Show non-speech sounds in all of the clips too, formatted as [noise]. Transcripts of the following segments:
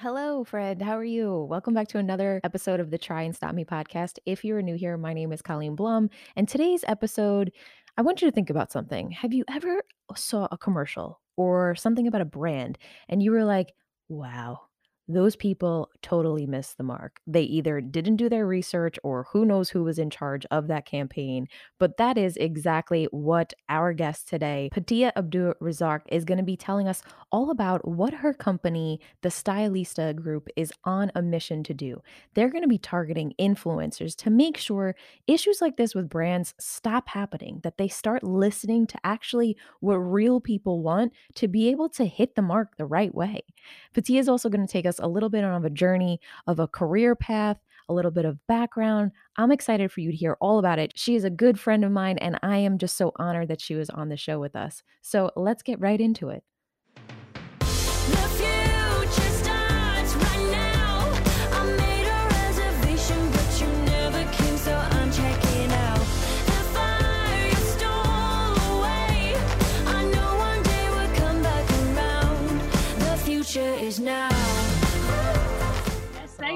Hello, Fred. How are you? Welcome back to another episode of the Try and Stop Me podcast. If you're new here, my name is Colleen Blum, and today's episode, I want you to think about something. Have you ever saw a commercial or something about a brand and you were like, "Wow, those people totally missed the mark." They either didn't do their research or who knows who was in charge of that campaign, but that is exactly what our guest today, Patia Abdur Razak, is going to be telling us all about what her company, the Stylista Group, is on a mission to do. They're going to be targeting influencers to make sure issues like this with brands stop happening, that they start listening to actually what real people want to be able to hit the mark the right way. Patia is also going to take us a little bit of a journey of a career path, a little bit of background. I'm excited for you to hear all about it. She is a good friend of mine, and I am just so honored that she was on the show with us. So let's get right into it. now.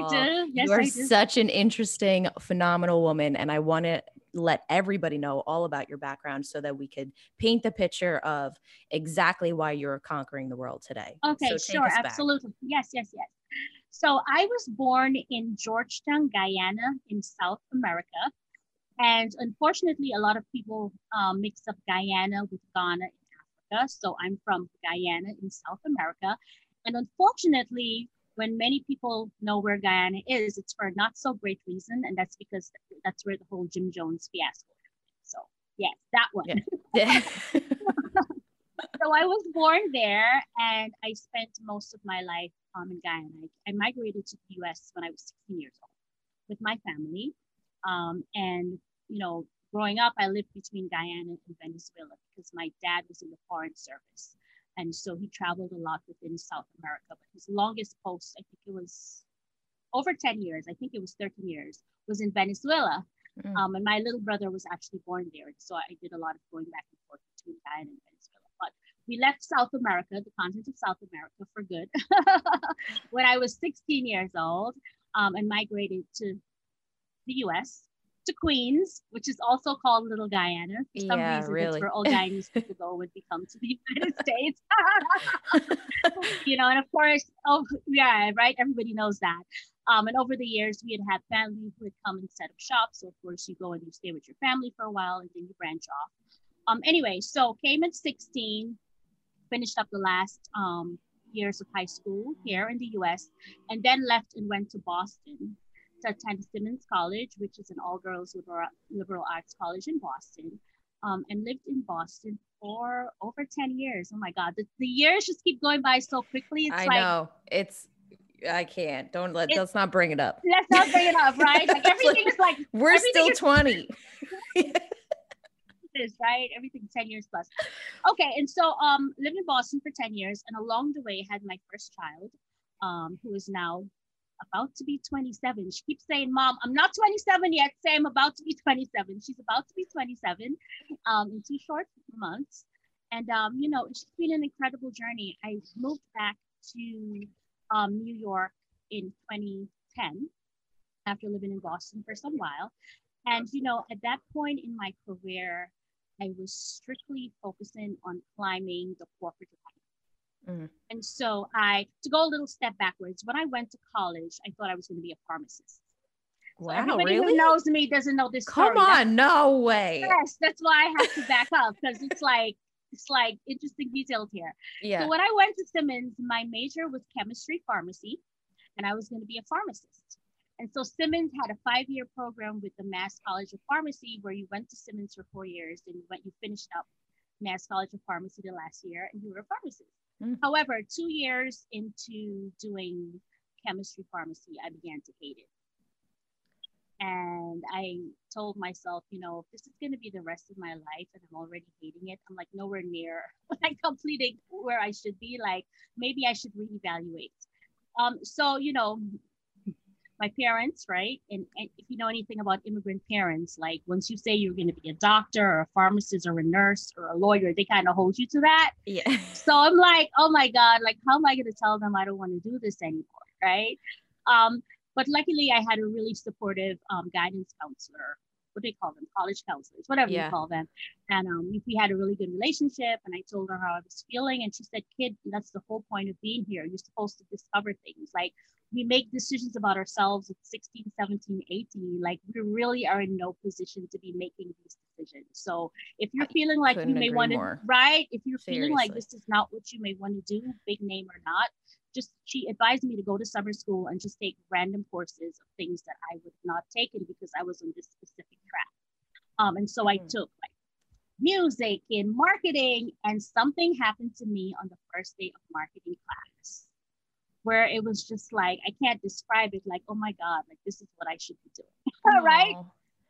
I do. Yes, you are such an interesting, phenomenal woman, and I want to let everybody know all about your background so that we could paint the picture of exactly why you're conquering the world today. Okay, so sure, absolutely. Yes, yes, yes. So I was born in Georgetown, Guyana, in South America. And unfortunately, a lot of people um, mix up Guyana with Ghana in Africa. So I'm from Guyana in South America. And unfortunately, when many people know where Guyana is, it's for a not so great reason, and that's because that's where the whole Jim Jones fiasco happened. So yes, that one. Yeah. [laughs] [laughs] so I was born there, and I spent most of my life um, in Guyana. I, I migrated to the U.S. when I was 16 years old with my family, um, and you know, growing up, I lived between Guyana and Venezuela because my dad was in the foreign service. And so he traveled a lot within South America. But his longest post, I think it was over 10 years, I think it was 13 years, was in Venezuela. Mm. Um, and my little brother was actually born there. And So I did a lot of going back and forth between Guyana and Venezuela. But we left South America, the continent of South America, for good [laughs] when I was 16 years old um, and migrated to the US to Queens, which is also called Little Guyana. For some yeah, reason, really. it's where all [laughs] Guyanese people go would become to the United [laughs] States. [laughs] you know, and of course, oh yeah, right. Everybody knows that. Um, and over the years, we had had family who had come and set up shops. So of course, you go and you stay with your family for a while, and then you branch off. Um, anyway, so came at 16, finished up the last um, years of high school here in the U.S., and then left and went to Boston to attend Simmons College, which is an all girls liberal, liberal arts college in Boston, um, and lived in Boston for over 10 years. Oh my God, the, the years just keep going by so quickly. It's I like, know. It's, I can't. Don't let, let's not bring it up. Let's not bring it up, right? Like [laughs] everything is like, we're still is, 20. [laughs] is right everything 10 years plus okay and so um lived in boston for 10 years and along the way had my first child um who is now about to be 27. She keeps saying, Mom, I'm not 27 yet. Say I'm about to be 27. She's about to be 27 um, in two short months. And, um, you know, it's been an incredible journey. I moved back to um, New York in 2010 after living in Boston for some while. And, you know, at that point in my career, I was strictly focusing on climbing the corporate Mm. And so I, to go a little step backwards, when I went to college, I thought I was going to be a pharmacist. So wow, everybody really? who knows me doesn't know this. Come story. on, that's, no way. Yes, that's why I have to back up because it's like it's like interesting details here. Yeah. So when I went to Simmons, my major was chemistry pharmacy, and I was going to be a pharmacist. And so Simmons had a five-year program with the Mass College of Pharmacy, where you went to Simmons for four years, and you went, you finished up Mass College of Pharmacy the last year, and you were a pharmacist. Mm. However, two years into doing chemistry pharmacy, I began to hate it. And I told myself, you know, this is going to be the rest of my life and I'm already hating it, I'm like nowhere near [laughs] like completing where I should be. Like maybe I should reevaluate. Um, so, you know, my parents, right? And, and, if you know anything about immigrant parents, like once you say you're going to be a doctor or a pharmacist or a nurse or a lawyer, they kind of hold you to that. Yeah. [laughs] So I'm like, oh my God, like, how am I going to tell them I don't want to do this anymore? right? Um, but luckily, I had a really supportive um, guidance counselor. What do they call them? College counselors, whatever yeah. you call them. And um, we had a really good relationship. And I told her how I was feeling, and she said, "Kid, that's the whole point of being here. You're supposed to discover things. Like we make decisions about ourselves at 16, 17, 18. Like we really are in no position to be making these decisions. So if you're feeling like you may want to, right? If you're Seriously. feeling like this is not what you may want to do, big name or not, just she advised me to go to summer school and just take random courses of things that I would not taken because I was on this specific track. Um, and so mm. I hmm. took like music and marketing, and something happened to me on the first day of marketing class where it was just like I can't describe it like, oh my God, like this is what I should be doing. [laughs] right.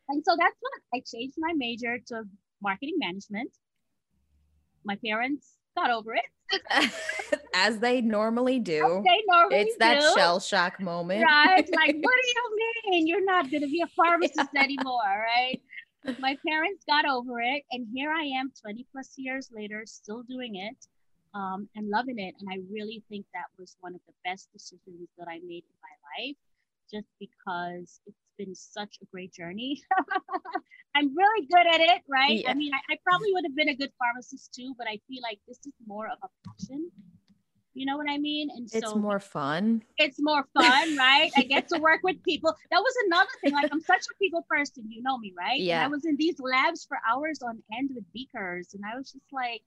And so that's what I changed my major to marketing management. My parents got over it. [laughs] As they normally do. As they normally it's that shell shock moment. Right. Like, what do [laughs] you mean? You're not going to be a pharmacist yeah. anymore, right? My parents got over it. And here I am 20 plus years later, still doing it um, and loving it. And I really think that was one of the best decisions that I made in my life, just because it's been such a great journey. [laughs] I'm really good at it, right? Yeah. I mean, I, I, probably would have been a good pharmacist too, but I feel like this is more of a passion. You know what I mean? And so it's more fun. It's more fun, right? I get to work with people. That was another thing. Like I'm such a people person, you know me, right? Yeah. And I was in these labs for hours on end with beakers, and I was just like,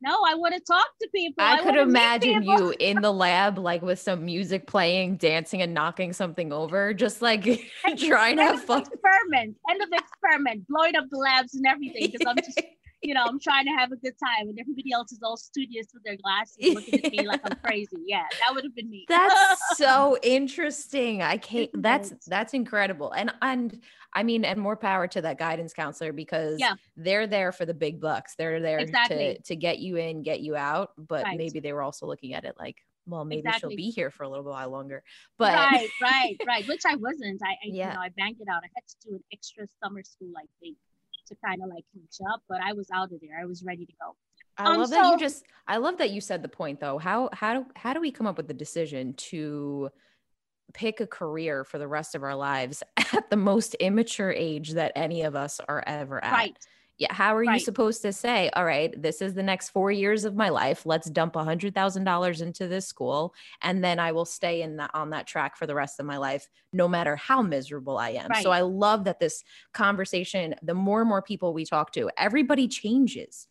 no, I would have talked to people. I, I could imagine you in the lab, like with some music playing, dancing, and knocking something over, just like [laughs] trying to have fun. Experiment, end of experiment, blowing up the labs and everything. Because I'm just [laughs] you know, I'm trying to have a good time, and everybody else is all studious with their glasses, [laughs] looking at me like I'm crazy. Yeah, that would have been me. That's [laughs] so interesting. I can't. That's that's incredible, and and I mean, and more power to that guidance counselor because yeah. they're there for the big bucks. They're there exactly. to to get you in, get you out. But right. maybe they were also looking at it like, well, maybe exactly. she'll be here for a little while longer. But right, right, right. Which I wasn't. I, I yeah. you know, I banked it out. I had to do an extra summer school, I think to kind of like catch up, but I was out of there. I was ready to go. I um, love so- that you just I love that you said the point though. How how do how do we come up with the decision to pick a career for the rest of our lives [laughs] at the most immature age that any of us are ever at? Right yeah how are right. you supposed to say all right this is the next four years of my life let's dump a hundred thousand dollars into this school and then i will stay in that on that track for the rest of my life no matter how miserable i am right. so i love that this conversation the more and more people we talk to everybody changes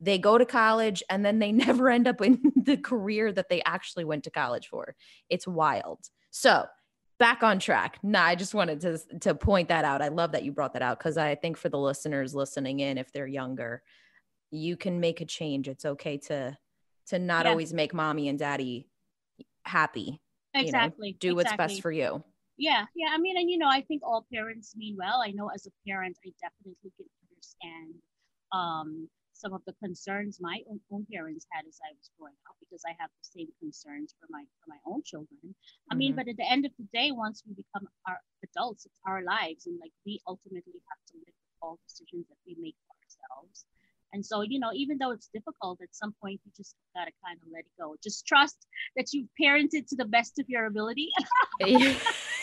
they go to college and then they [laughs] never end up in the career that they actually went to college for it's wild so back on track. Nah, I just wanted to to point that out. I love that you brought that out because I think for the listeners listening in, if they're younger, you can make a change. It's okay to to not yeah. always make mommy and daddy happy. Exactly. You know, do what's exactly. best for you. Yeah, yeah. I mean, and you know, I think all parents mean well. I know as a parent, I definitely can understand um some of the concerns my own, own, parents had as I was growing up because I have the same concerns for my for my own children. I mm-hmm. mean, but at the end of the day, once we become our adults, it's our lives, and like we ultimately have to live with all decisions that we make for ourselves. And so, you know, even though it's difficult, at some point you just gotta kind of let it go. Just trust that you've parented to the best of your ability. yeah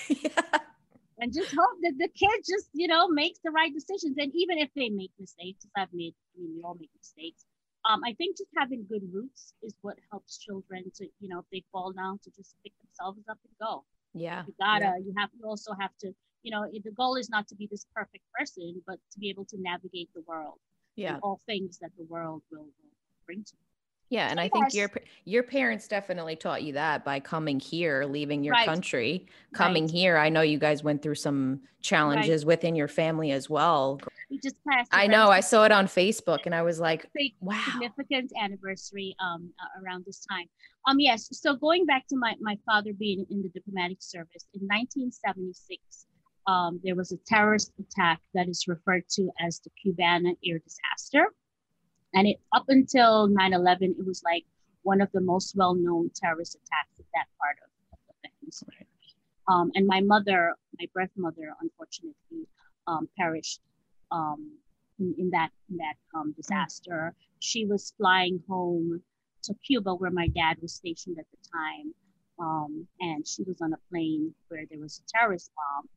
[laughs] [laughs] and just hope that the kid just you know makes the right decisions. And even if they make mistakes i've made i mean we all make mistakes um, i think just having good roots is what helps children to you know if they fall down to just pick themselves up and go. Yeah. You gotta yeah. you have you also have to you know the goal is not to be this perfect person but to be able to navigate the world yeah. all things that the world will, will bring to you yeah, and I think your your parents definitely taught you that by coming here, leaving your right. country, coming right. here. I know you guys went through some challenges right. within your family as well. We just passed. I know. I saw it on Facebook, and I was like, "Wow!" Significant anniversary um around this time. Um, yes. So going back to my my father being in the diplomatic service in 1976. Um, there was a terrorist attack that is referred to as the Cubana air disaster. And it up until 9-11, it was like one of the most well-known terrorist attacks in that part of, the hemisphere. Um, and my mother, my birth mother, unfortunately, um, perished um, in, in, that in that um, disaster. She was flying home to Cuba, where my dad was stationed at the time, Um, and she was on a plane where there was a terrorist bomb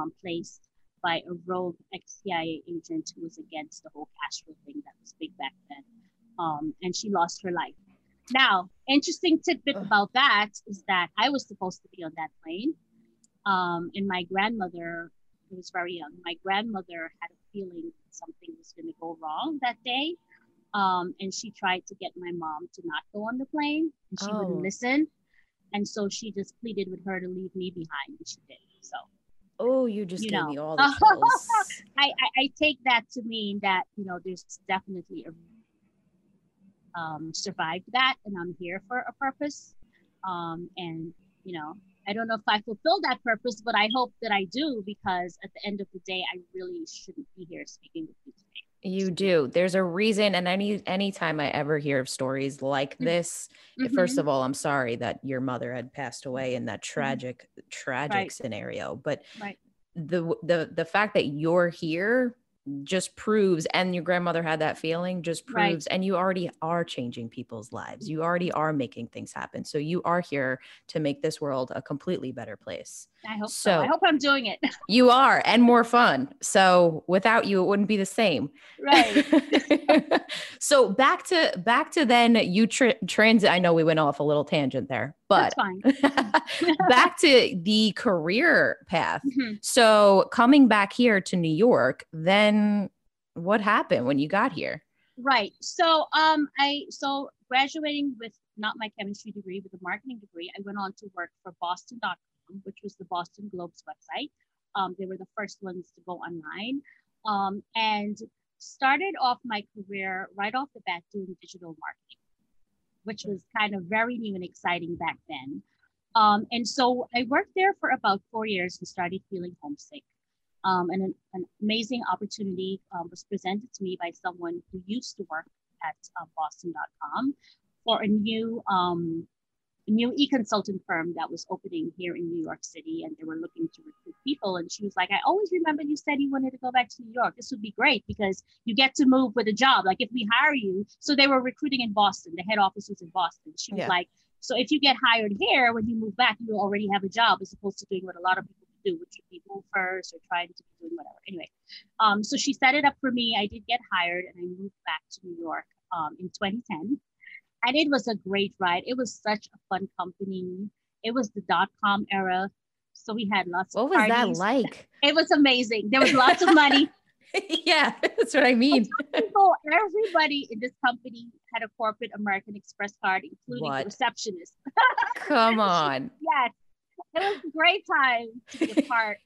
um, placed by a rogue ex-CIA agent who was against the whole Castro thing that was big back then. Um, and she lost her life. Now, interesting tidbit about that is that I was supposed to be on that plane. Um, and my grandmother, who was very young, my grandmother had a feeling something was going to go wrong that day. Um, and she tried to get my mom to not go on the plane, and she oh. wouldn't listen. And so she just pleaded with her to leave me behind, and she did. So Oh, you just you gave know. me all [laughs] the chills. I, I, I take that to mean that you know there's definitely a um, survived that, and I'm here for a purpose. Um, and you know, I don't know if I fulfill that purpose, but I hope that I do because at the end of the day, I really shouldn't be here speaking with you today. You do. There's a reason. And any anytime I ever hear of stories like mm-hmm. this, mm-hmm. first of all, I'm sorry that your mother had passed away in that tragic, mm-hmm. tragic right. scenario. But right. the the the fact that you're here just proves and your grandmother had that feeling just proves right. and you already are changing people's lives you already are making things happen so you are here to make this world a completely better place i hope so, so. i hope i'm doing it [laughs] you are and more fun so without you it wouldn't be the same right [laughs] so back to back to then you tra- transit i know we went off a little tangent there but [laughs] back to the career path. Mm-hmm. So coming back here to New York, then what happened when you got here? Right. So um I so graduating with not my chemistry degree, but a marketing degree, I went on to work for Boston.com, which was the Boston Globe's website. Um, they were the first ones to go online. Um, and started off my career right off the bat doing digital marketing which was kind of very new and exciting back then. Um, and so I worked there for about four years and started feeling homesick. Um, and an, an, amazing opportunity um, was presented to me by someone who used to work at uh, Boston.com for a new um, new e-consultant firm that was opening here in New York City, and they were looking to recruit people. And she was like, "I always remember you said you wanted to go back to New York. This would be great because you get to move with a job. Like if we hire you." So they were recruiting in Boston. The head office was in Boston. She was yeah. like, "So if you get hired here, when you move back, you already have a job, as opposed to doing what a lot of people do, which would be move first or trying to be doing whatever." Anyway, um, so she set it up for me. I did get hired, and I moved back to New York um, in 2010 and it was a great ride. It was such a fun company. It was the dot com era, so we had lots. What of What was that like? It was amazing. There was lots of money. [laughs] yeah, that's what I mean. People, everybody in this company had a corporate American Express card, including what? the receptionist. [laughs] Come on. yes, it was a great time to be a [laughs] part.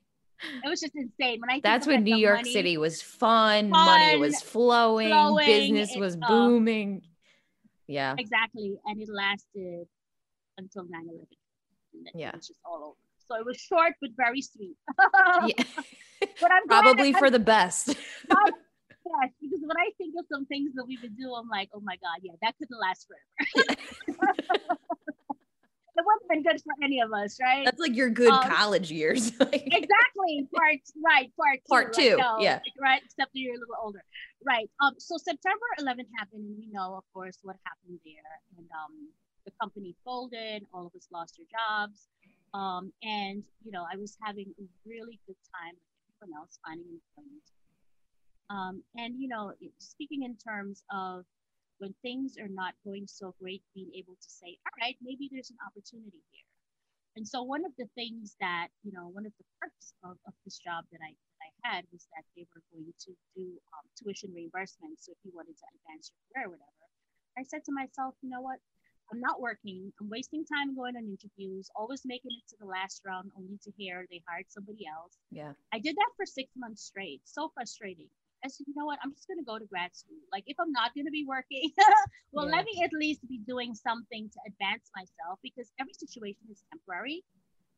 It was just insane. When I that's when New York money, City was fun, fun, money was flowing, flowing business was uh, booming. Yeah. Exactly. And it lasted until 9 11. Yeah. It was just all over. So it was short but very sweet. yeah. [laughs] but I'm [laughs] [laughs] probably for I'm, the best. yes, because when I think of some things that we would do, I'm like, oh my God, yeah, that couldn't last forever. It wouldn't have been good for any of us, right? That's like your good um, college years. [laughs] exactly. Part right. Part two. Part two. Like, yeah. Right. Except you're a little older. Right. Um. So September 11th happened, and we know, of course, what happened there. And um, the company folded. All of us lost our jobs. Um. And you know, I was having a really good time with everyone else finding employment. Um. And you know, speaking in terms of when things are not going so great, being able to say, all right, maybe there's an opportunity here. And so one of the things that, you know, one of the perks of, of this job that I, that I had was that they were going to do um, tuition reimbursement. So if you wanted to advance your career or whatever, I said to myself, you know what? I'm not working. I'm wasting time going on interviews, always making it to the last round only to hear they hired somebody else. Yeah. I did that for six months straight. So frustrating. I said, you know what? I'm just going to go to grad school. Like, if I'm not going to be working, [laughs] well, yeah. let me at least be doing something to advance myself because every situation is temporary.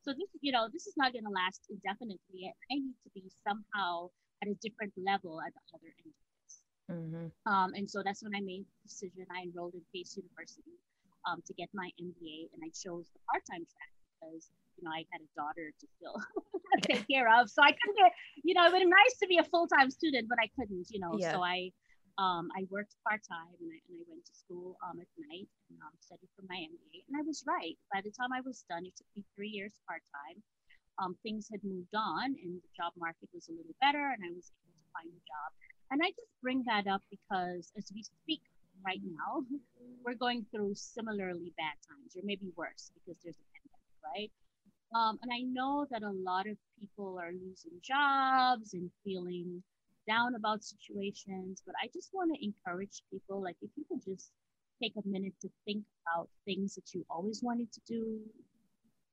So this, you know, this is not going to last indefinitely. I need to be somehow at a different level at the other end of this. Mm-hmm. Um, and so that's when I made the decision. I enrolled in Pace University um, to get my MBA, and I chose the part-time track because you know, I had a daughter to still [laughs] take care of. So I couldn't get, you know, it would be nice to be a full time student, but I couldn't, you know. Yeah. So I um, I worked part time and I, and I went to school um, at night and um, studied for my MBA. And I was right. By the time I was done, it took me three years part time. Um, things had moved on and the job market was a little better and I was able to find a job. And I just bring that up because as we speak right now, we're going through similarly bad times or maybe worse because there's a pandemic, right? Um, and I know that a lot of people are losing jobs and feeling down about situations, but I just want to encourage people like, if you could just take a minute to think about things that you always wanted to do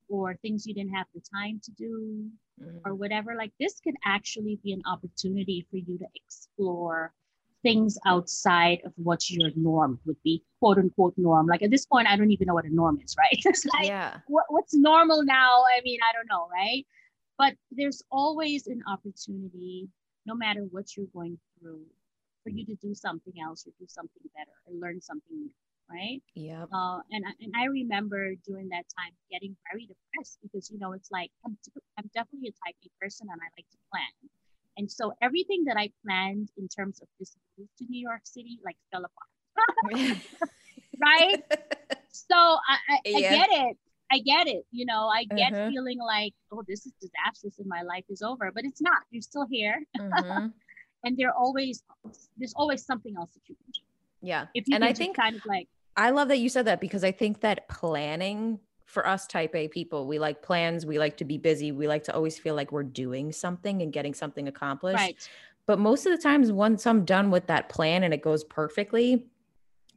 or things you didn't have the time to do mm-hmm. or whatever, like this could actually be an opportunity for you to explore things outside of what your norm would be, quote unquote norm. Like at this point, I don't even know what a norm is, right? [laughs] It's like, yeah. what, what's normal now? I mean, I don't know, right? But there's always an opportunity, no matter what you're going through, for you to do something else or do something better or learn something new, right? Yeah. Uh, and, and I remember during that time getting very depressed because, you know, it's like I'm, I'm definitely a type A person and I like to plan and so everything that I planned in terms of this move to New York City like fell apart. [laughs] right? So I, I, yeah. I, get it. I get it. You know, I get uh-huh. feeling like, oh, this is disastrous and my life is over, but it's not. You're still here. Uh-huh. [laughs] and there always there's always something else that you can do. Yeah. If you and I think kind of like I love that you said that because I think that planning for us type A people, we like plans, we like to be busy, we like to always feel like we're doing something and getting something accomplished. Right. But most of the times, once I'm done with that plan and it goes perfectly,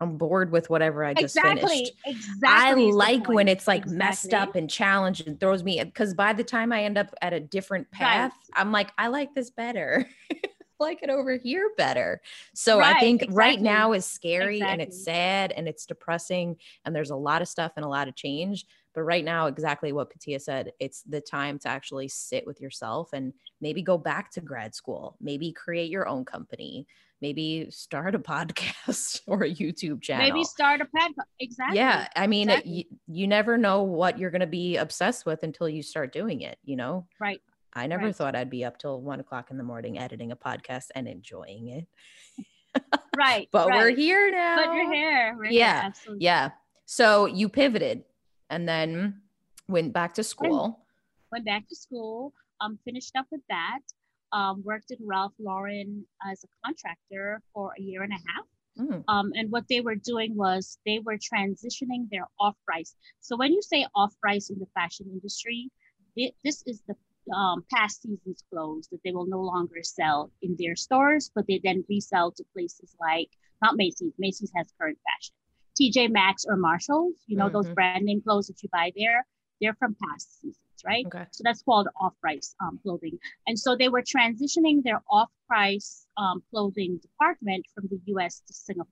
I'm bored with whatever I just exactly, finished. Exactly. I like when it's like exactly. messed up and challenged and throws me because by the time I end up at a different path, right. I'm like, I like this better. [laughs] like it over here better. So right, I think exactly. right now is scary exactly. and it's sad and it's depressing and there's a lot of stuff and a lot of change. But right now, exactly what Patia said, it's the time to actually sit with yourself and maybe go back to grad school, maybe create your own company, maybe start a [laughs] podcast or a YouTube channel. Maybe start a podcast. Exactly. Yeah. I mean, exactly. it, you, you never know what you're going to be obsessed with until you start doing it, you know? Right. I never right. thought I'd be up till one o'clock in the morning editing a podcast and enjoying it. right. [laughs] but right. we're here now. But you're here. We're yeah. Here. Absolutely. Yeah. So you pivoted and then went back to school. Went back to school. Um, finished up with that. Um, worked at Ralph Lauren as a contractor for a year and a half. Mm. Um, and what they were doing was they were transitioning their off price. So when you say off price in the fashion industry, it, this is the um, past season's clothes that they will no longer sell in their stores, but they then resell to places like not Macy's. Macy's has current fashion. TJ Maxx or Marshalls, you know, mm-hmm. those brand name clothes that you buy there, they're from past seasons, right? Okay. So that's called off-price um, clothing. And so they were transitioning their off-price um, clothing department from the US to Singapore.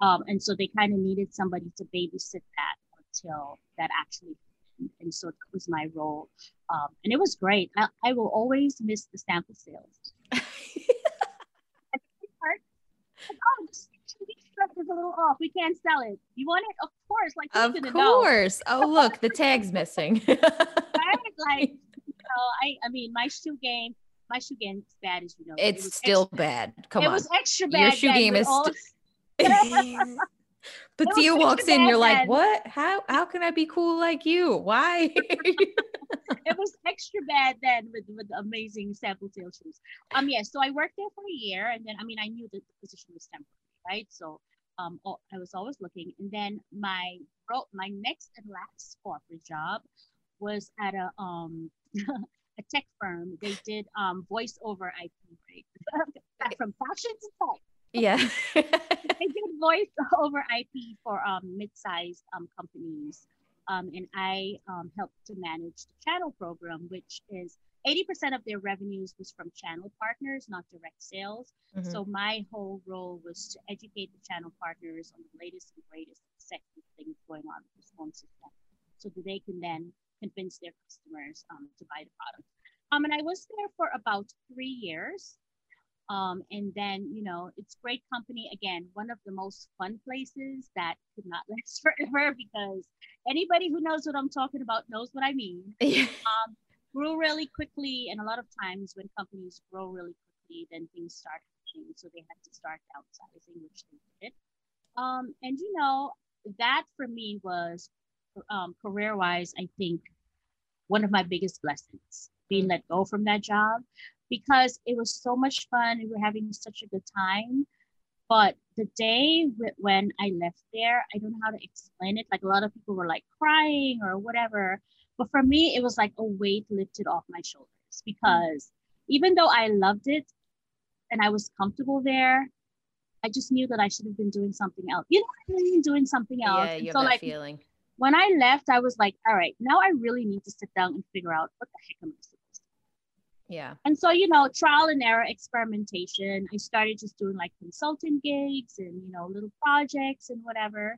Um, and so they kind of needed somebody to babysit that until that actually happened. And so it was my role. Um, and it was great. I, I will always miss the sample sales. [laughs] oh, dress is a little off. We can't sell it. You want it? Of course. Like of course. oh, look, the tag's missing. [laughs] right? [laughs] Like, you know, I, I mean, my shoe game, my shoe game is bad as you know. It's it still bad. Come it on. [laughs] It was extra bad. Your shoe game is. St- Patia walks in, you're like, what? How how can I be cool like you? Why? it was extra bad then with with amazing sample tail shoes. Um. Yeah, so I worked there for a year, and then I mean I knew that the position was temporary right? So um, I was always looking. And then my my next and last corporate job was at a um [laughs] a tech firm. They did um voice over IP, right? [laughs] From fashion to tech. Yeah. [laughs] they did voice over IP for um mid-sized um companies. Um, and I um, helped to manage the channel program, which is 80% of their revenues was from channel partners, not direct sales. Mm-hmm. So my whole role was to educate the channel partners on the latest and greatest sexy things going on with system so that they can then convince their customers um, to buy the product. Um, and I was there for about three years. Um, and then, you know, it's great company. Again, one of the most fun places that could not [laughs] last forever because anybody who knows what I'm talking about knows what I mean. [laughs] um, grew really quickly. And a lot of times when companies grow really quickly, then things start marketing, so they had to start downsizing, which they did. Um, and you know, that for me was um, career wise, I think one of my biggest blessings being let go from that job because it was so much fun. We were having such a good time. But the day when I left there, I don't know how to explain it. Like a lot of people were like crying or whatever. But for me, it was like a weight lifted off my shoulders because even though I loved it and I was comfortable there, I just knew that I should have been doing something else. You know what I mean? Doing something else. Yeah, you so like feeling. when I left, I was like, all right, now I really need to sit down and figure out what the heck am I supposed to do? Yeah. And so, you know, trial and error experimentation. I started just doing like consulting gigs and, you know, little projects and whatever.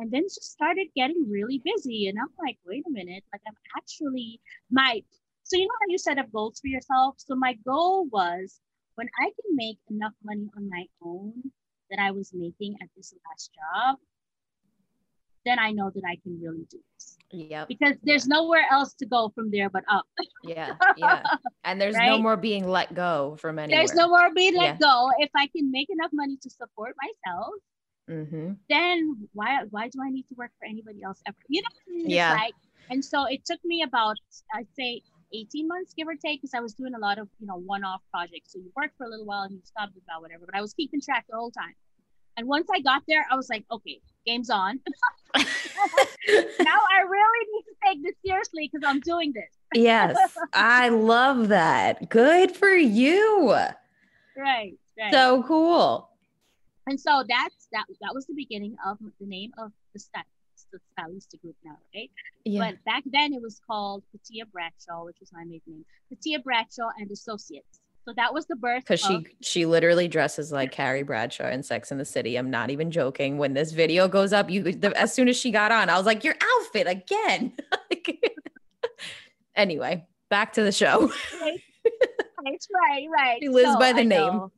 And then just started getting really busy. And I'm like, wait a minute, like I'm actually my so you know how you set up goals for yourself? So my goal was when I can make enough money on my own that I was making at this last job, then I know that I can really do this. Yeah. Because there's yeah. nowhere else to go from there but up. yeah. [laughs] Yeah. And there's right? no more being let go from anywhere. There's no more being let yeah. go. If I can make enough money to support myself, mm-hmm. then why why do I need to work for anybody else ever? You know, yeah. Like, and so it took me about I'd say 18 months, give or take, because I was doing a lot of, you know, one-off projects. So you work for a little while and you stop about whatever. But I was keeping track the whole time. And once I got there, I was like, okay, game's on. [laughs] now I really need to take this seriously because I'm doing this. yes, I love that. Good for you. [laughs] Right, right. So cool. And so that's that. That was the beginning of the name of the study the Stylista Group now, right? Yeah. But back then it was called Patia Bradshaw, which was my maiden name. Patia Bradshaw and Associates. So that was the birth. Because she she literally dresses like Carrie Bradshaw in Sex in the City. I'm not even joking. When this video goes up, you the, as soon as she got on, I was like, your outfit again. [laughs] [laughs] anyway, back to the show. right, right, right. [laughs] She lives so, by the I name. Know.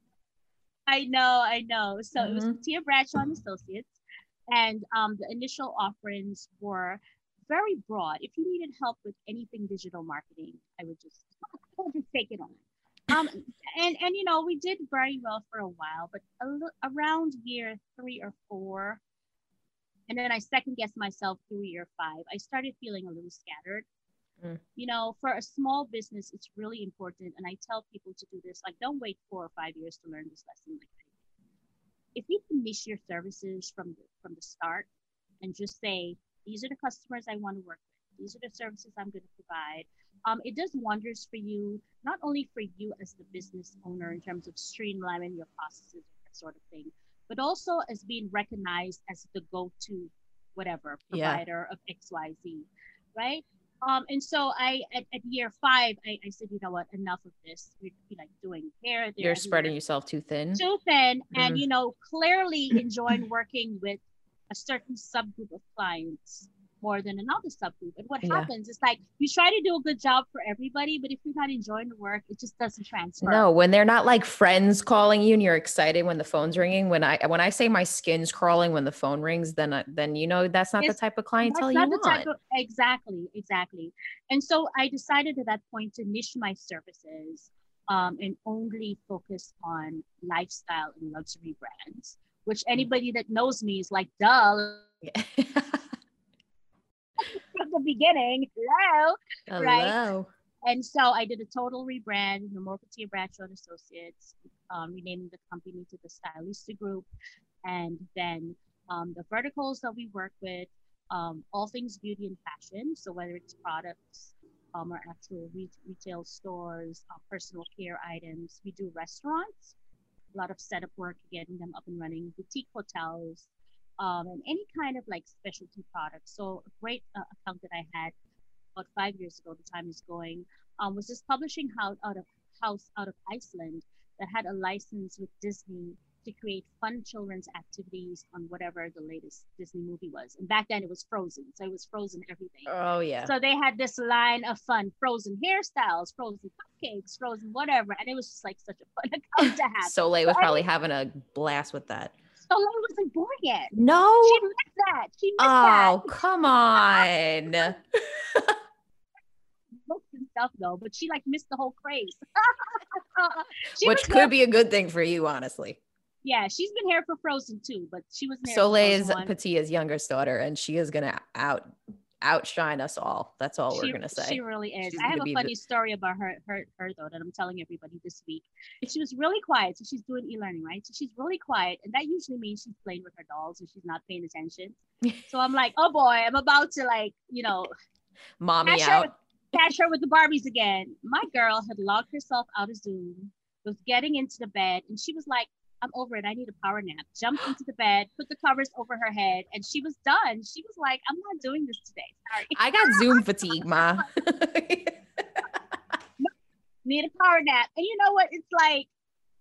I know, I know. So mm-hmm. it was Tia Bradshaw and Associates. And um, the initial offerings were very broad. If you needed help with anything digital marketing, I would just, [laughs] I would just take it on. Um, and and you know we did very well for a while, but a, around year three or four, and then I second guessed myself through year five. I started feeling a little scattered. Mm. You know, for a small business, it's really important, and I tell people to do this. Like, don't wait four or five years to learn this lesson. Like, if you can niche your services from the, from the start and just say, these are the customers I want to work with, these are the services I'm going to provide, um, it does wonders for you, not only for you as the business owner in terms of streamlining your processes, that sort of thing, but also as being recognized as the go-to whatever provider yeah. of XYZ, right? Um, and so I, at, at year five, I, I, said, you know what, enough of this. You're like doing. There, You're spreading yourself too thin. Too thin. Mm-hmm. And, you know, clearly enjoying working with a certain subgroup of clients more than another subgroup. And what yeah. happens is like you try to do a good job for everybody, but if you're not enjoying the work, it just doesn't transfer. No, when they're not like friends calling you and you're excited when the phone's ringing. When I when I say my skin's crawling when the phone rings, then I, then you know that's not it's, the type of clientele you want. Of, exactly, exactly. And so I decided at that point to niche my services um, and only focus on lifestyle and luxury brands. Which mm. anybody that knows me is like, duh. [laughs] from the beginning. Hello. Hello. Right. And so I did a total rebrand, Nomor Patia Bradshaw and Associates, um, renaming the company to the Stylista Group. And then um, the verticals that we work with, um, all things beauty and fashion. So whether it's products um, or actual re- retail stores, uh, personal care items, we do restaurants, a lot of setup work, getting them up and running, boutique hotels, um, and any kind of like specialty products. So a great uh, account that I had about five years ago, the time is going, um, was this publishing house out of house out of Iceland that had a license with Disney to create fun children's activities on whatever the latest Disney movie was. And back then it was Frozen, so it was Frozen everything. Oh yeah. So they had this line of fun, Frozen hairstyles, Frozen cupcakes, Frozen whatever, and it was just like such a fun [laughs] account to have. Soleil was so probably having a blast with that. Soleil wasn't born yet. No. She missed that. She missed oh, that. come [laughs] on. And stuff though, but she like missed the whole craze. [laughs] Which could be a good thing for you, honestly. Yeah, she's been here for Frozen too, but she was. Soleil is Patia's youngest daughter, and she is gonna out outshine us all. That's all we're gonna say. She really is. She's I have a funny the- story about her, her, her though that I'm telling everybody this week. She was really quiet, so she's doing e-learning, right? So she's really quiet, and that usually means she's playing with her dolls and she's not paying attention. [laughs] so I'm like, oh boy, I'm about to like, you know, Mommy catch her, out. catch her with the Barbies again. My girl had logged herself out of Zoom, was getting into the bed, and she was like, I'm over it. I need a power nap. Jumped into the bed, put the covers over her head, and she was done. She was like, I'm not doing this today. Sorry. I got [laughs] Zoom fatigue, ma. [laughs] need a power nap. And you know what? It's like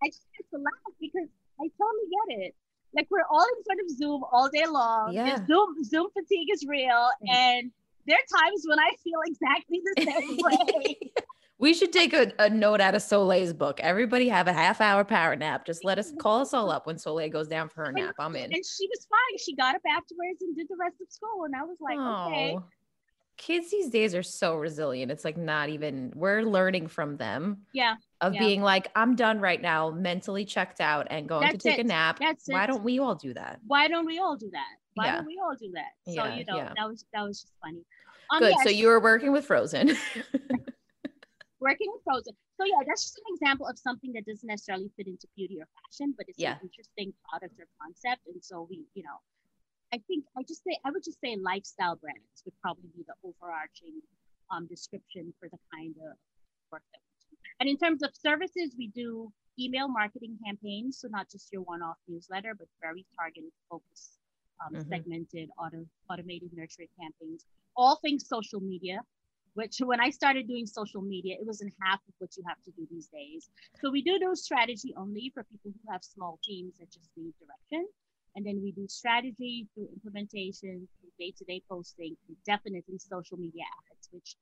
I just have to laugh because I totally get it. Like we're all in front of Zoom all day long. Yeah. There's Zoom Zoom fatigue is real, and there are times when I feel exactly the same [laughs] way. We should take a, a note out of Soleil's book. Everybody have a half hour power nap. Just let us [laughs] call us all up when Soleil goes down for her nap. I'm in. and she was fine. She got up afterwards and did the rest of school, and I was like, okay, Aw. Kids these days are so resilient. It's like not even, we're learning from them yeah, of Yeah. being like, I'm done right now, mentally checked out and going to That's take a nap. That's Why it. don't we all do that? why don't we all do that? Why Yeah. don't we all do that? So Yeah, you know, yeah. that was that was just funny. Um, Good. So you were working with Frozen. [laughs] working with frozen. So yeah, that's just an example of something that doesn't necessarily fit into beauty or fashion, but it's Yeah. an interesting product or concept. And so we, you know, I think I just say I would just say lifestyle brands would probably be the overarching um, description for the kind of work that we do. And in terms of services, we do email marketing campaigns, so not just your one-off newsletter, but very targeted, focused, um, Mhm. segmented, auto, automated nurturing campaigns. All things social media, which when I started doing social media, it wasn't half of what you have to do these days. So we do do strategy only for people who have small teams that just need direction. And then we do strategy through implementation, through day-to-day posting, and definitely social media ads, which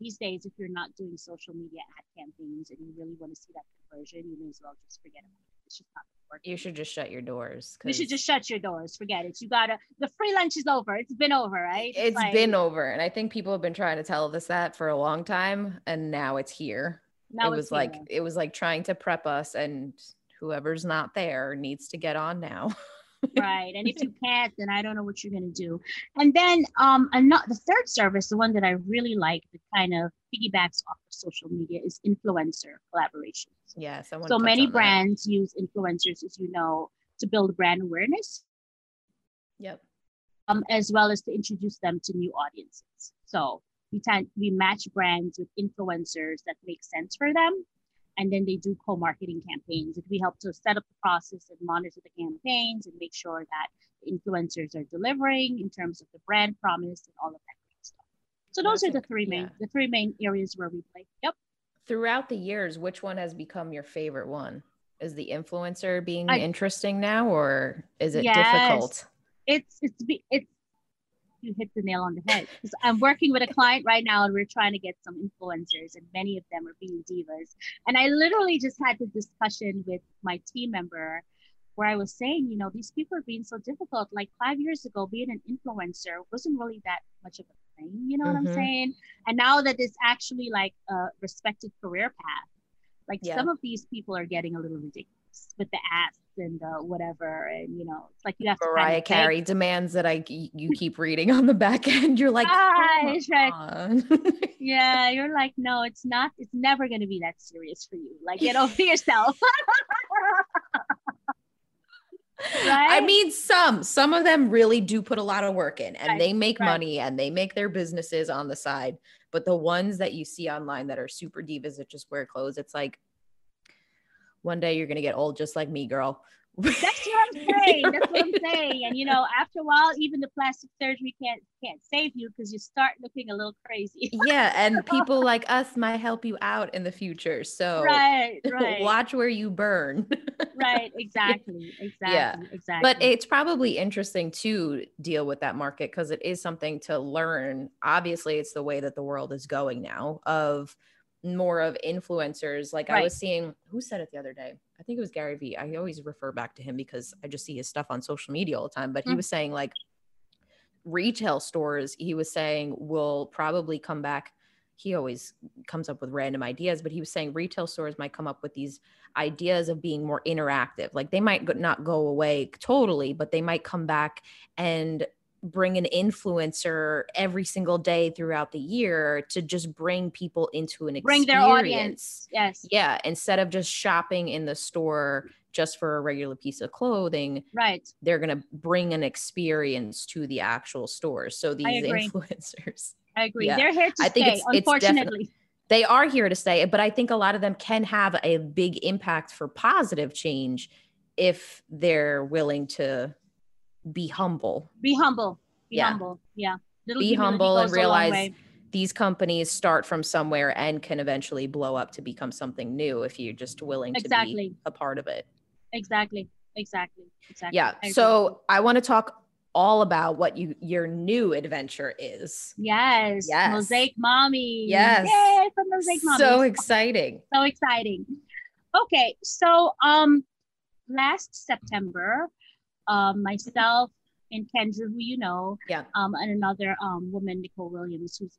these days, if you're not doing social media ad campaigns and you really want to see that conversion, you may as well just forget about it. It's just not. You should just shut your doors. You should just shut your doors. Forget it. You gotta. The free lunch is over. It's been over, right? It's like- been over. And I think people have been trying to tell us that for a long time. And now it's here. Now it was like here. it was like trying to prep us and whoever's not there needs to get on now. [laughs] right and if you can't then i don't know what you're going to do and then um another the third service the one that i really like that kind of piggybacks off of social media is influencer collaborations yeah. So many on that. brands use influencers as you know to build brand awareness Yep. um, as well as to introduce them to new audiences so we tend we match brands with influencers that make sense for them and then they do co-marketing campaigns we help to set up the process and monitor the campaigns and make sure that the influencers are delivering in terms of the brand promise and all of that great stuff so those That's are the three main yeah. the three main areas where we play yep Throughout the years, which one has become your favorite one? Is the influencer being I- interesting now or is it Yes. difficult? it's it's be- it's you hit the nail on the head. I'm working with a client right now and we're trying to get some influencers and many of them are being divas. And I literally just had the discussion with my team member where I was saying you know these people are being so difficult. Like five years ago being an influencer wasn't really that much of a thing you know what Mhm. I'm saying? And now that it's actually like a respected career path like Yeah. some of these people are getting a little ridiculous with the ads and uh, whatever and you know it's like you have to kind of Mariah Carey demands that I you keep reading on the back [laughs] end. You're like, Ah, "Come it's right. [laughs] Yeah, you're like, no, it's not. It's never going to be that serious for you. Like, get over [laughs] yourself. I mean, some some of them really do put a lot of work in, and Right, they make right. money and they make their businesses on the side. But the ones that you see online that are super divas that just wear clothes, it's like one day you're gonna get old just like me, girl. [laughs] That's what I'm saying. That's what I'm saying. And you know, after a while, even the plastic surgery can't can't save you because you start looking a little crazy. [laughs] yeah, and people like us might help you out in the future. So right, [laughs] right, watch where you burn. right. Exactly, exactly, yeah. exactly. But it's probably interesting to deal with that market because it is something to learn. Obviously, it's the way that the world is going now of more of influencers. Like I was seeing, who said it the other day? I think it was Gary Vee. I always refer back to him because I just see his stuff on social media all the time. But he Mm. was saying, like, retail stores, he was saying, will probably come back he always comes up with random ideas, but he was saying retail stores might come up with these ideas of being more interactive. Like they might not go away totally, but they might come back and bring an influencer every single day throughout the year to just bring people into an experience. bring their audience. Yes. Yeah. Instead of just shopping in the store just for a regular piece of clothing. Right. They're going to bring an experience to the actual stores. So these I influencers. I agree. Yeah. They're here to I think it's, unfortunately. It's they are here to stay, but I think a lot of them can have a big impact for positive change if they're willing to be humble. Be humble. Be yeah. humble. Yeah. Little be humble and realize these companies start from somewhere and can eventually blow up to become something new if you're just willing exactly. to be a part of it. Exactly. Exactly. Exactly. Yeah. I so I want to talk all about what you your new adventure is. Yes. Yes. Mosaic Mommy. Yes. Yay from Mosaic Mommy. So exciting. [laughs] So exciting. Okay. So um last September, um, myself and Kendra, who you know, yeah, um, and another um woman, Nicole Williams, who's,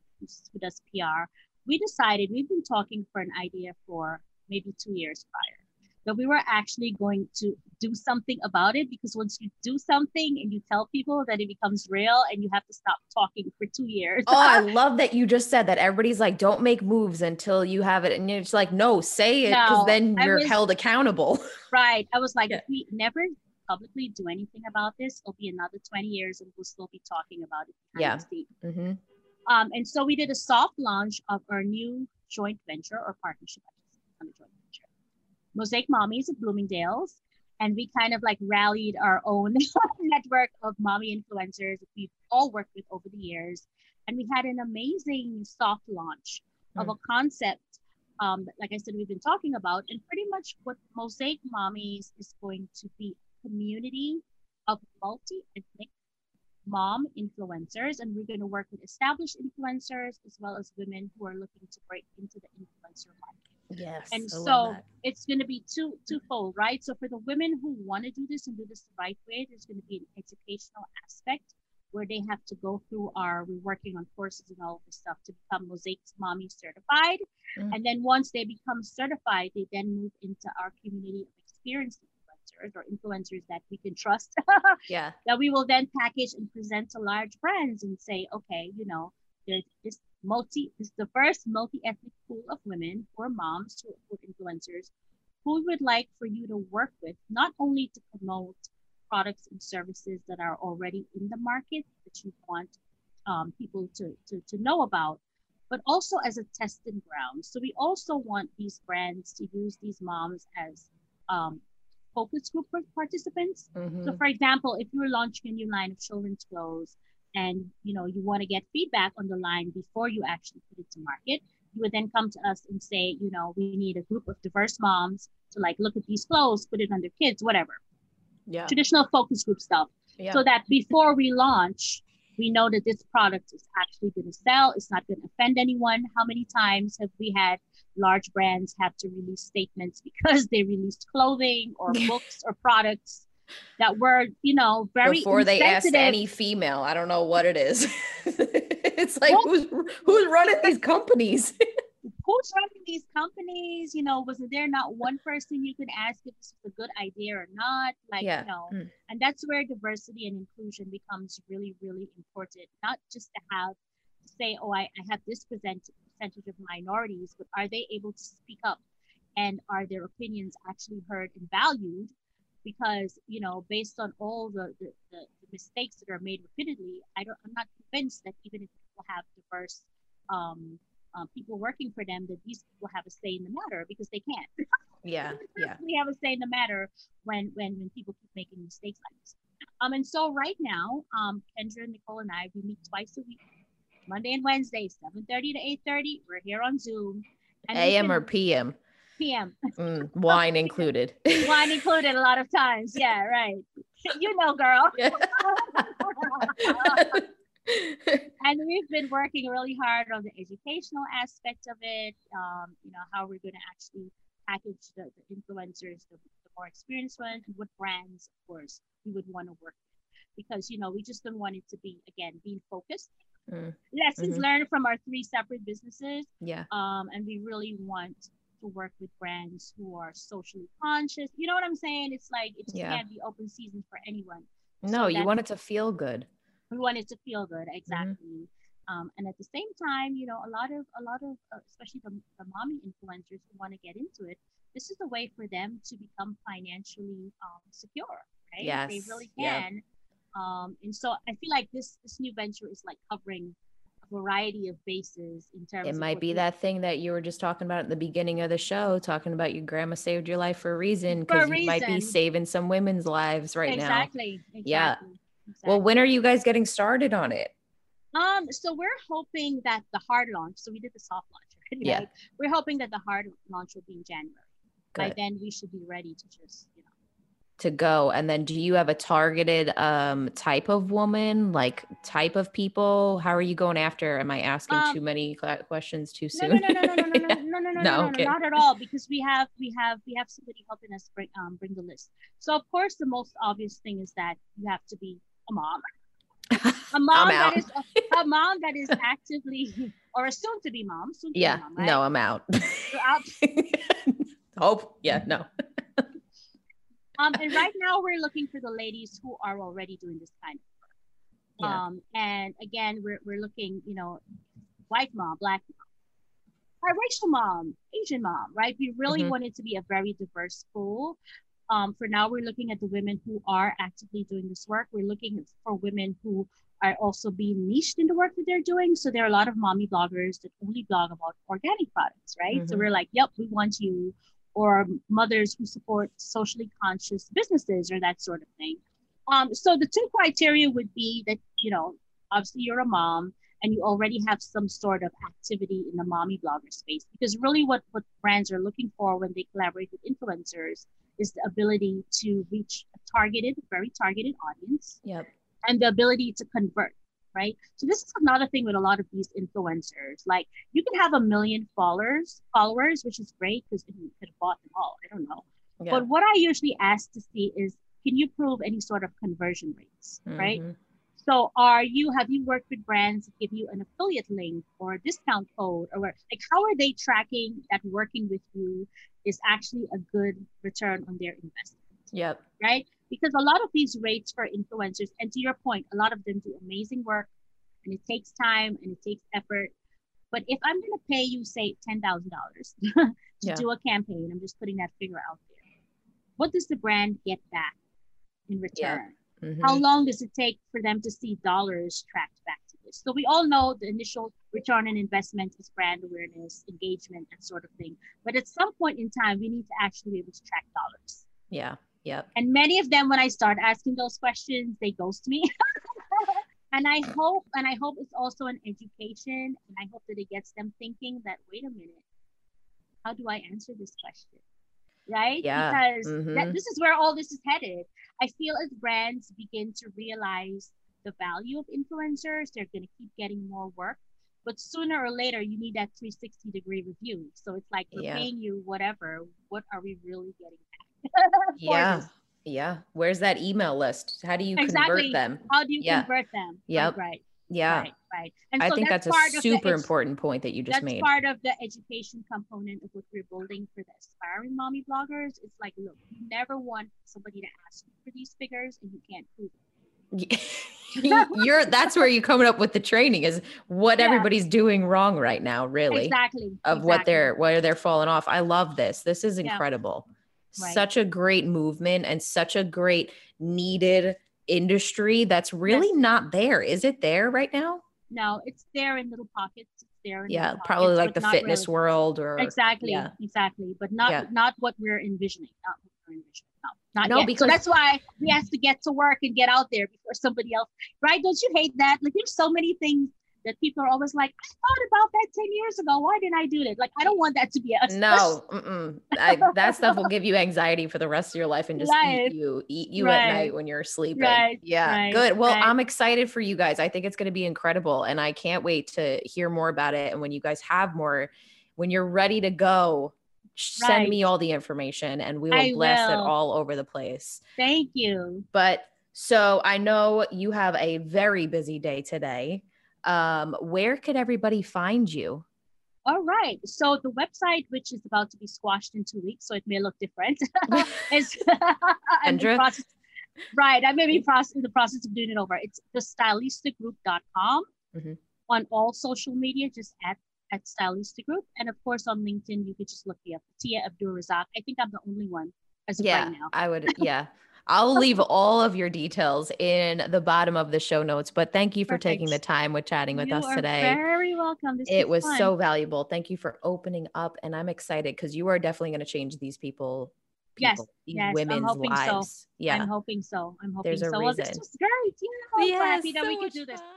who does PR, we decided we've been talking for an idea for maybe two years prior that we were actually going to do something about it because once you do something and you tell people that it becomes real and you have to stop talking for two years. oh, I [laughs] love that you just said that. Everybody's like, don't make moves until you have it. And you're like, no, say it because no, then you're was, held accountable. [laughs] Right. I was like, yeah. we never publicly do anything about this, it'll be another 20 years and we'll still be talking about it. Yeah. Mm-hmm. Um, and so we did a soft launch of our new joint venture or partnership. On a joint venture. Mosaic Mommies at Bloomingdale's. And we kind of like rallied our own [laughs] network of mommy influencers that we've all worked with over the years. And we had an amazing soft launch mm. of hmm. a concept, um, like I said, we've been talking about. And pretty much what Mosaic Mommies is going to be community of multi ethnic mom influencers. And we're going to work with established influencers as well as women who are looking to break into the influencer market. Yes. And so it's going to be two twofold, right? So for the women who want to do this and do this the right way, there's going to be an educational aspect where they have to go through our we're working on courses and all of this stuff to become Mosaic Mommy certified. Mm-hmm. And then once they become certified, they then move into our community of experienced influencers or influencers that we can trust. [laughs] yeah. That we will then package and present to large brands and say, okay, you know, there's this multi this is the first multi-ethnic pool of women or moms to food influencers who would like for you to work with not only to promote products and services that are already in the market that you want um, people to, to, to know about but also as a testing ground so we also want these brands to use these moms as um, focus group for participants mm-hmm. so for example if you're launching a new line of children's clothes and you know you want to get feedback on the line before you actually put it to market you would then come to us and say you know we need a group of diverse moms to like look at these clothes put it on their kids whatever yeah traditional focus group stuff yeah. so that before we launch we know that this product is actually going to sell it's not going to offend anyone how many times have we had large brands have to release statements because they released clothing or [laughs] books or products that were, you know, very before they asked any female. I don't know what it is. [laughs] it's like well, who's who's running these companies? [laughs] who's running these companies? You know, was there not one person you could ask if this was a good idea or not? Like, yeah. you know, mm. and that's where diversity and inclusion becomes really, really important. Not just to have to say, oh, I, I have this percent, percentage of minorities, but are they able to speak up? And are their opinions actually heard and valued? because you know based on all the, the, the, mistakes that are made repeatedly i don't i'm not convinced that even if people have diverse um, um, people working for them that these people have a say in the matter because they can't yeah [laughs] yeah we have a say in the matter when when when people keep making mistakes like this um and so right now um kendra nicole and i we meet twice a week monday and wednesday 7 30 to 8 30 we're here on zoom am or pm p.m. [laughs] Mm, wine [laughs] included. wine included a lot of times. Yeah, right. You know, girl. Yeah. [laughs] and we've been working really hard on the educational aspect of it. Um, you know, how we're going to actually package the, the influencers, the, the, more experienced ones, and what brands, of course, we would want to work with. Because, you know, we just don't want it to be, again, being focused mm. lessons mm-hmm. learned from our three separate businesses. Yeah. Um, and we really want to work with brands who are socially conscious. You know what I'm saying? It's like it just yeah. can't be open season for anyone. No, so you want it to feel good. We want it to feel good, mm-hmm. exactly. Mm-hmm. Um, and at the same time, you know, a lot of a lot of uh, especially the, the mommy influencers who want to get into it, this is a way for them to become financially um, secure, right? Yes, they really can. Um, and so I feel like this this new venture is like covering a variety of bases in terms it might be that thing that you were just talking about at the beginning of the show talking about your grandma saved your life for a reason because you might be saving some women's lives right exactly, now exactly yeah Exactly. Well, when are you guys getting started on it? Um, so we're hoping that the hard launch. So we did the soft launch. [laughs] Right? Yeah. We're hoping that the hard launch will be in January. Good. By then, we should be ready to just you know to go and then do you have a targeted um type of woman like type of people how are you going after am i asking um, too many questions too soon no no no no no no [laughs] yeah. no no no, no, no, okay. no not at all because we have we have we have somebody helping us bring um bring the list so of course the most obvious thing is that you have to be a mom [laughs] a mom that is a, a, mom that is actively or a soon to be mom soon to yeah mom, right? no i'm out, out. [laughs] hope yeah no [laughs] um, and right now we're looking for the ladies who are already doing this kind of work. Yeah. Um, and again, we're, we're looking, you know, white mom, black mom, biracial mom, Asian mom, right? We really mm-hmm. want it to be a very diverse pool. Um, for now, we're looking at the women who are actively doing this work. We're looking for women who are also being niched in the work that they're doing. So there are a lot of mommy bloggers that only blog about organic products, right? Mm-hmm. So we're like, yep, we want you or mothers who support socially conscious businesses or that sort of thing. Um, so the two criteria would be that, you know, obviously you're a mom and you already have some sort of activity in the mommy blogger space. Because really what, what brands are looking for when they collaborate with influencers is the ability to reach a targeted, very targeted audience. Yep. And the ability to convert right? So this is another thing with a lot of these influencers. Like you can have a million followers, followers, which is great because you could have bought them all. I don't know. Yeah. But what I usually ask to see is, can you prove any sort of conversion rates, mm-hmm. right? So are you have you worked with brands that give you an affiliate link or a discount code or like how are they tracking that working with you is actually a good return on their investment? Yep. Right? because a lot of these rates for influencers and to your point a lot of them do amazing work and it takes time and it takes effort but if i'm going to pay you say $10000 [laughs] to yeah. do a campaign i'm just putting that figure out there what does the brand get back in return yeah. Mm-hmm. how long does it take for them to see dollars tracked back to this so we all know the initial return on investment is brand awareness engagement that sort of thing but at some point in time we need to actually be able to track dollars yeah Yep. And many of them, when I start asking those questions, they ghost me. [laughs] and I hope, and I hope it's also an education, and I hope that it gets them thinking that wait a minute, how do I answer this question? Right? Yeah. Because mm-hmm. that, this is where all this is headed. I feel as brands begin to realize the value of influencers, they're going to keep getting more work. But sooner or later, you need that 360 degree review. So it's like we're yeah. paying you whatever. What are we really getting back? [laughs] yeah. Yeah. Where's that email list? How do you exactly. convert them? How do you yeah. convert them? Yep. Right. Yeah. Right. Right. And I so think that's, that's a super important point that you just made. that's made. part of the education component of what we're building for the aspiring mommy bloggers. It's like, look, you never want somebody to ask you for these figures and you can't prove it. [laughs] [laughs] you're that's where you're coming up with the training is what yeah. everybody's doing wrong right now really exactly of exactly. what they're where they're falling off i love this this is incredible yeah right. such a great movement and such a great needed industry that's really yes. not there. Is it there right now? No, it's there in little pockets. It's there. yeah, pockets, probably like the fitness really. world or exactly, yeah. exactly, but not yeah. not what we're envisioning. Not what we're envisioning. No, not no, yet. because so that's why we have to get to work and get out there before somebody else. Right? Don't you hate that? Like there's so many things that people are always like, I thought about that 10 years ago. Why didn't I do it? Like, I don't want that to be a no. I, that stuff will give you anxiety for the rest of your life and just right. eat you, eat you right. at night when you're sleeping. Right. Yeah. Right. Good. Well, I'm excited for you guys. I think it's going to be incredible. And I can't wait to hear more about it. And when you guys have more, when you're ready to go, send me all the information and we will I bless will. it all over the place. Thank you. But so I know you have a very busy day today. Um, where could everybody find you? All right. So the website, which is about to be squashed in two weeks, so it may look different, [laughs] [laughs] is [laughs] process, right. I may be process, in the process of doing it over. It's the stylisticgroup.com mm-hmm. on all social media, just at at Stylistic Group. And of course on LinkedIn, you could just look me up, Tia Abdul Razak. I think I'm the only one as yeah, right now. I would, yeah. I'll leave all of your details in the bottom of the show notes. But thank you for Perfect. taking the time with chatting with you us today. You're very welcome. This it was fun. so valuable. Thank you for opening up, and I'm excited because you are definitely going to change these people. people yes, yes, women's I'm hoping lives. So. Yeah, I'm hoping so. I'm hoping There's a so. Reason. Well, this was great. Yeah, I'm yes, happy that so we could do this. Fun.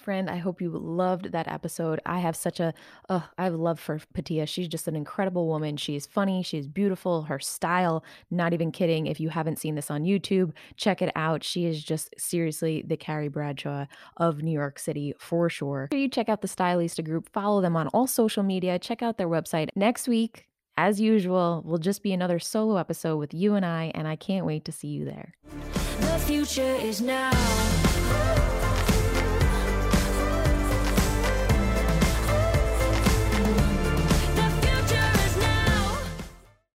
Friend, I hope you loved that episode. I have such a, uh, I have love for Patia. She's just an incredible woman. She's funny. She's beautiful. Her style, not even kidding. If you haven't seen this on YouTube, check it out. She is just seriously the Carrie Bradshaw of New York City for sure. You check out the Stylistic group, follow them on all social media, check out their website. Next week, as usual, will just be another solo episode with you and I, and I can't wait to see you there. The future is now.